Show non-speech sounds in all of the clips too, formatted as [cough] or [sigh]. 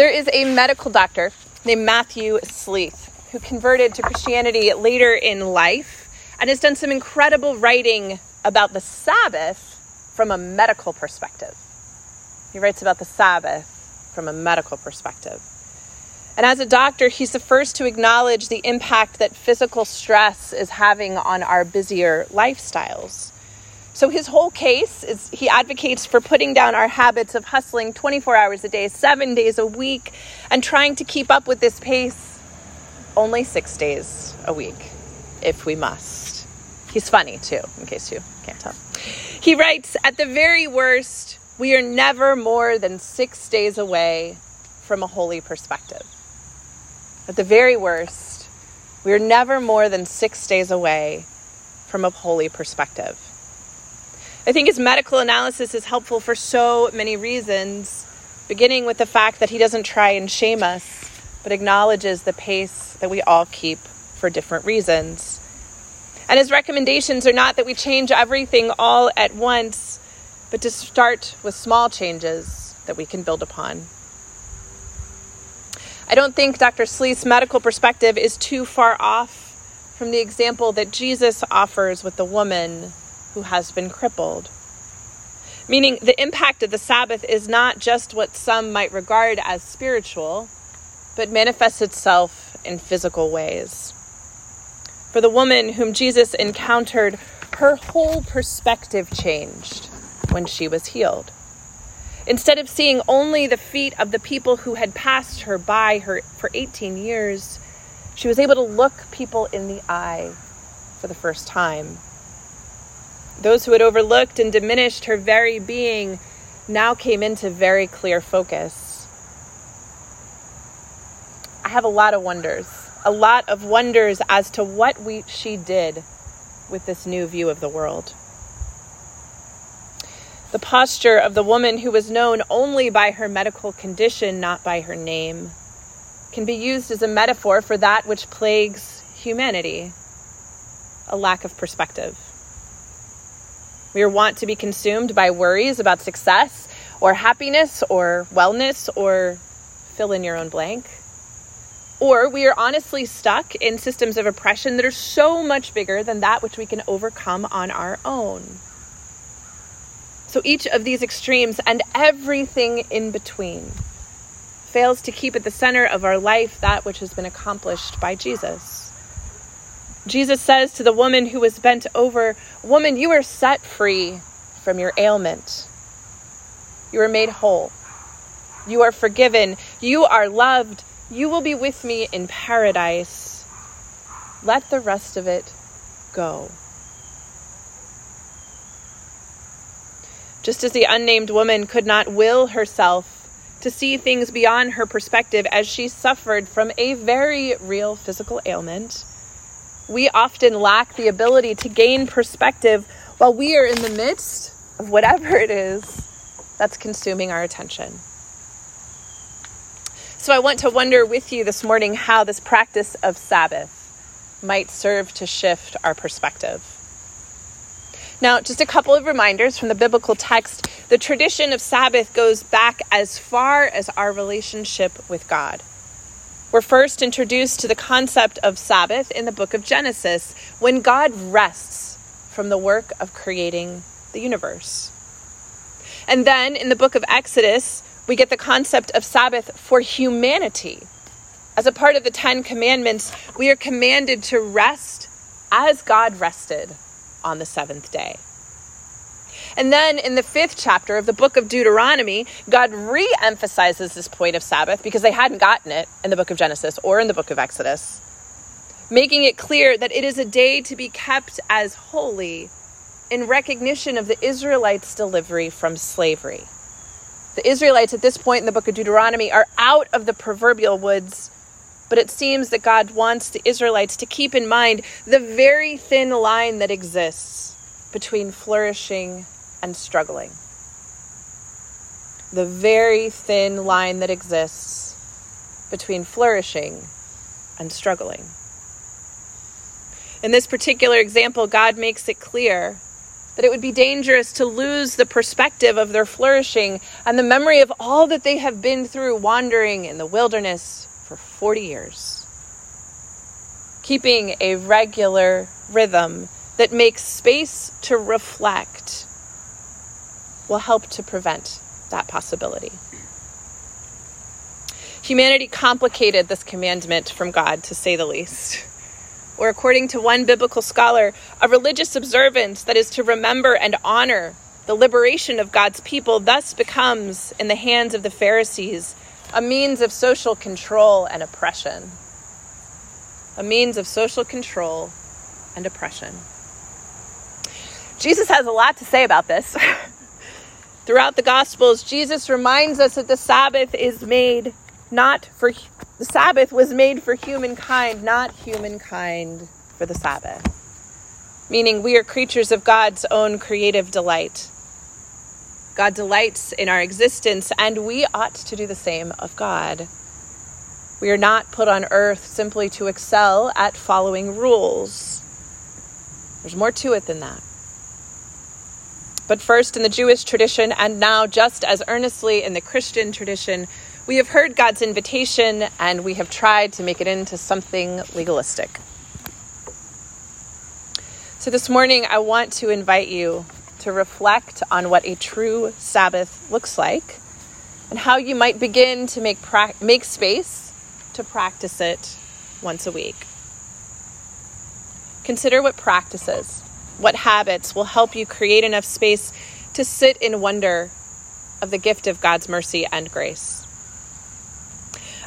There is a medical doctor named Matthew Sleeth who converted to Christianity later in life and has done some incredible writing about the Sabbath from a medical perspective. He writes about the Sabbath from a medical perspective. And as a doctor, he's the first to acknowledge the impact that physical stress is having on our busier lifestyles. So his whole case is he advocates for putting down our habits of hustling 24 hours a day, 7 days a week and trying to keep up with this pace only 6 days a week if we must. He's funny too, in case you can't tell. He writes, "At the very worst, we are never more than 6 days away from a holy perspective." At the very worst, we are never more than 6 days away from a holy perspective. I think his medical analysis is helpful for so many reasons, beginning with the fact that he doesn't try and shame us, but acknowledges the pace that we all keep for different reasons. And his recommendations are not that we change everything all at once, but to start with small changes that we can build upon. I don't think Dr. Sleeth's medical perspective is too far off from the example that Jesus offers with the woman who has been crippled. Meaning, the impact of the Sabbath is not just what some might regard as spiritual, but manifests itself in physical ways. For the woman whom Jesus encountered, her whole perspective changed when she was healed. Instead of seeing only the feet of the people who had passed her by her for 18 years, she was able to look people in the eye for the first time those who had overlooked and diminished her very being now came into very clear focus. I have a lot of wonders, a lot of wonders as to what we, she did with this new view of the world. The posture of the woman who was known only by her medical condition, not by her name, can be used as a metaphor for that which plagues humanity a lack of perspective. We are wont to be consumed by worries about success or happiness or wellness or fill in your own blank. Or we are honestly stuck in systems of oppression that are so much bigger than that which we can overcome on our own. So each of these extremes and everything in between fails to keep at the center of our life that which has been accomplished by Jesus. Jesus says to the woman who was bent over, Woman, you are set free from your ailment. You are made whole. You are forgiven. You are loved. You will be with me in paradise. Let the rest of it go. Just as the unnamed woman could not will herself to see things beyond her perspective as she suffered from a very real physical ailment, we often lack the ability to gain perspective while we are in the midst of whatever it is that's consuming our attention. So I want to wonder with you this morning how this practice of Sabbath might serve to shift our perspective. Now, just a couple of reminders from the biblical text. The tradition of Sabbath goes back as far as our relationship with God. We're first introduced to the concept of Sabbath in the book of Genesis when God rests from the work of creating the universe. And then in the book of Exodus, we get the concept of Sabbath for humanity. As a part of the Ten Commandments, we are commanded to rest as God rested on the seventh day. And then in the fifth chapter of the book of Deuteronomy, God re emphasizes this point of Sabbath because they hadn't gotten it in the book of Genesis or in the book of Exodus, making it clear that it is a day to be kept as holy in recognition of the Israelites' delivery from slavery. The Israelites at this point in the book of Deuteronomy are out of the proverbial woods, but it seems that God wants the Israelites to keep in mind the very thin line that exists between flourishing and struggling. The very thin line that exists between flourishing and struggling. In this particular example, God makes it clear that it would be dangerous to lose the perspective of their flourishing and the memory of all that they have been through wandering in the wilderness for 40 years. Keeping a regular rhythm that makes space to reflect will help to prevent that possibility. Humanity complicated this commandment from God, to say the least. Or, according to one biblical scholar, a religious observance that is to remember and honor the liberation of God's people thus becomes, in the hands of the Pharisees, a means of social control and oppression. A means of social control and oppression. Jesus has a lot to say about this. [laughs] Throughout the Gospels, Jesus reminds us that the Sabbath is made not for the Sabbath was made for humankind, not humankind for the Sabbath. Meaning, we are creatures of God's own creative delight. God delights in our existence, and we ought to do the same of God. We are not put on earth simply to excel at following rules. There's more to it than that. But first, in the Jewish tradition, and now just as earnestly in the Christian tradition, we have heard God's invitation and we have tried to make it into something legalistic. So, this morning, I want to invite you to reflect on what a true Sabbath looks like and how you might begin to make, pra- make space to practice it once a week. Consider what practices, what habits will help you create enough space to sit in wonder of the gift of God's mercy and grace.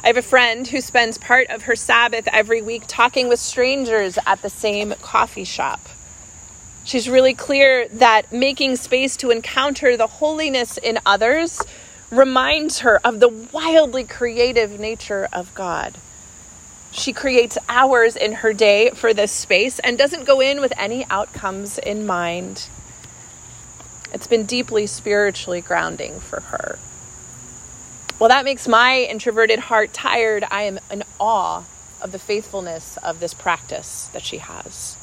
I have a friend who spends part of her Sabbath every week talking with strangers at the same coffee shop. She's really clear that making space to encounter the holiness in others reminds her of the wildly creative nature of God. She creates hours in her day for this space and doesn't go in with any outcomes in mind. It's been deeply spiritually grounding for her. Well, that makes my introverted heart tired. I am in awe of the faithfulness of this practice that she has.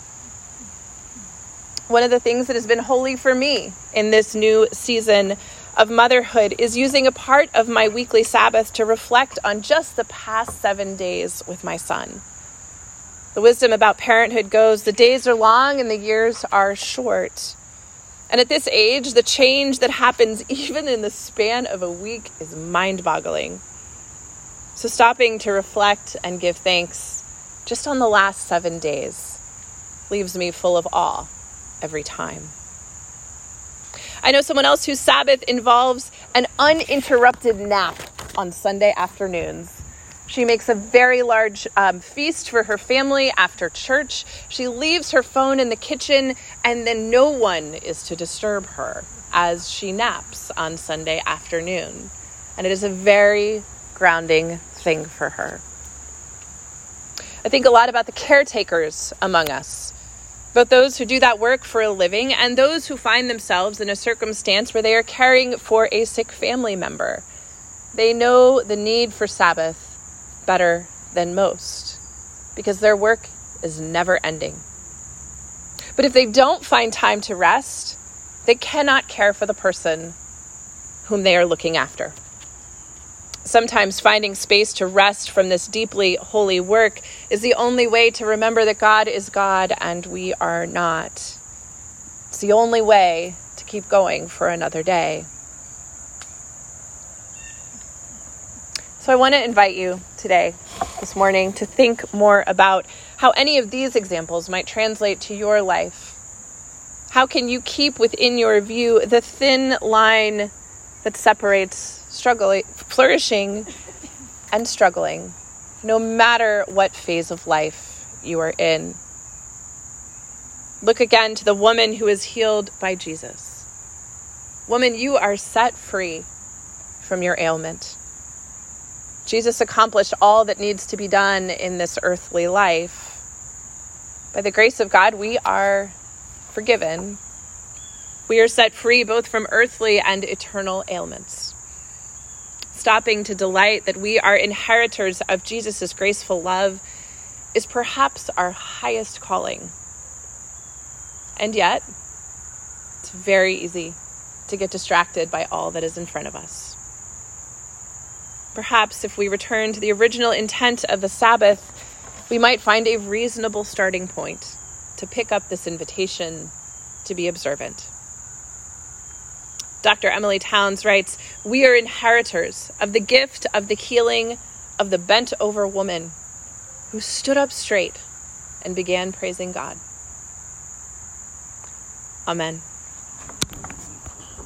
One of the things that has been holy for me in this new season of motherhood is using a part of my weekly Sabbath to reflect on just the past seven days with my son. The wisdom about parenthood goes the days are long and the years are short. And at this age, the change that happens [laughs] even in the span of a week is mind boggling. So, stopping to reflect and give thanks just on the last seven days leaves me full of awe every time. I know someone else whose Sabbath involves an uninterrupted nap on Sunday afternoons. She makes a very large um, feast for her family after church. She leaves her phone in the kitchen, and then no one is to disturb her as she naps on Sunday afternoon. And it is a very grounding thing for her. I think a lot about the caretakers among us, both those who do that work for a living and those who find themselves in a circumstance where they are caring for a sick family member. They know the need for Sabbath better than most because their work is never ending. But if they don't find time to rest, they cannot care for the person whom they are looking after. Sometimes finding space to rest from this deeply holy work is the only way to remember that God is God and we are not. It's the only way to keep going for another day. So I want to invite you today, this morning, to think more about how any of these examples might translate to your life. How can you keep within your view the thin line that separates struggling, flourishing and struggling, no matter what phase of life you are in? Look again to the woman who is healed by Jesus. Woman, you are set free from your ailment. Jesus accomplished all that needs to be done in this earthly life. By the grace of God, we are forgiven. We are set free both from earthly and eternal ailments. Stopping to delight that we are inheritors of Jesus' graceful love is perhaps our highest calling. And yet, It's very easy to get distracted by all that is in front of us. Perhaps if we return to the original intent of the Sabbath, we might find a reasonable starting point to pick up this invitation to be observant. Dr. Emilie Townes writes We are inheritors of the gift of the healing of the bent over woman who stood up straight and began praising God. Amen.